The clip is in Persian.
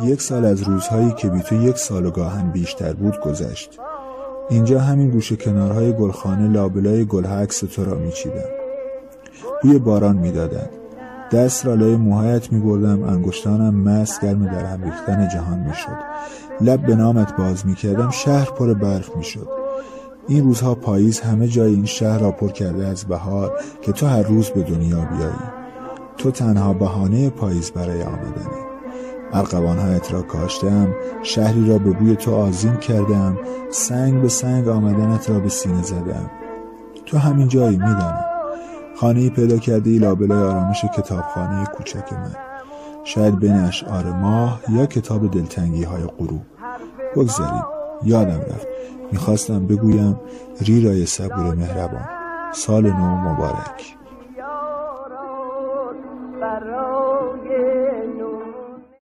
یک سال از روزهایی که بی تو یک سال و گاهن بیشتر بود گذشت. اینجا همین گوشه کنارهای گلخانه لابلای گل عکس تو را میچیدم. بوی باران می‌دادند دست را لای موهایت می بردم انگشتانم مست گرم در هم ریختن جهان می شد لب به نامت باز می کردم شهر پر برف می شد این روزها پاییز همه جای این شهر را پر کرده از بهار که تو هر روز به دنیا بیایی. تو تنها بهانه پاییز برای آمدنی ارقوانهایت را کاشتم شهری را به بوی تو آزیم کردم سنگ به سنگ آمدنت را به سینه زدم. تو همین جایی می‌دانم خانه پیدا کرده ای لابلای آرامش کتابخانه کوچک من. شاید بین اشعار ماه یا کتاب دلتنگی های غروب. بگذاریم. یادم رفت. می‌خواستم بگویم ریرای صبور مهربان. سال نو مبارک.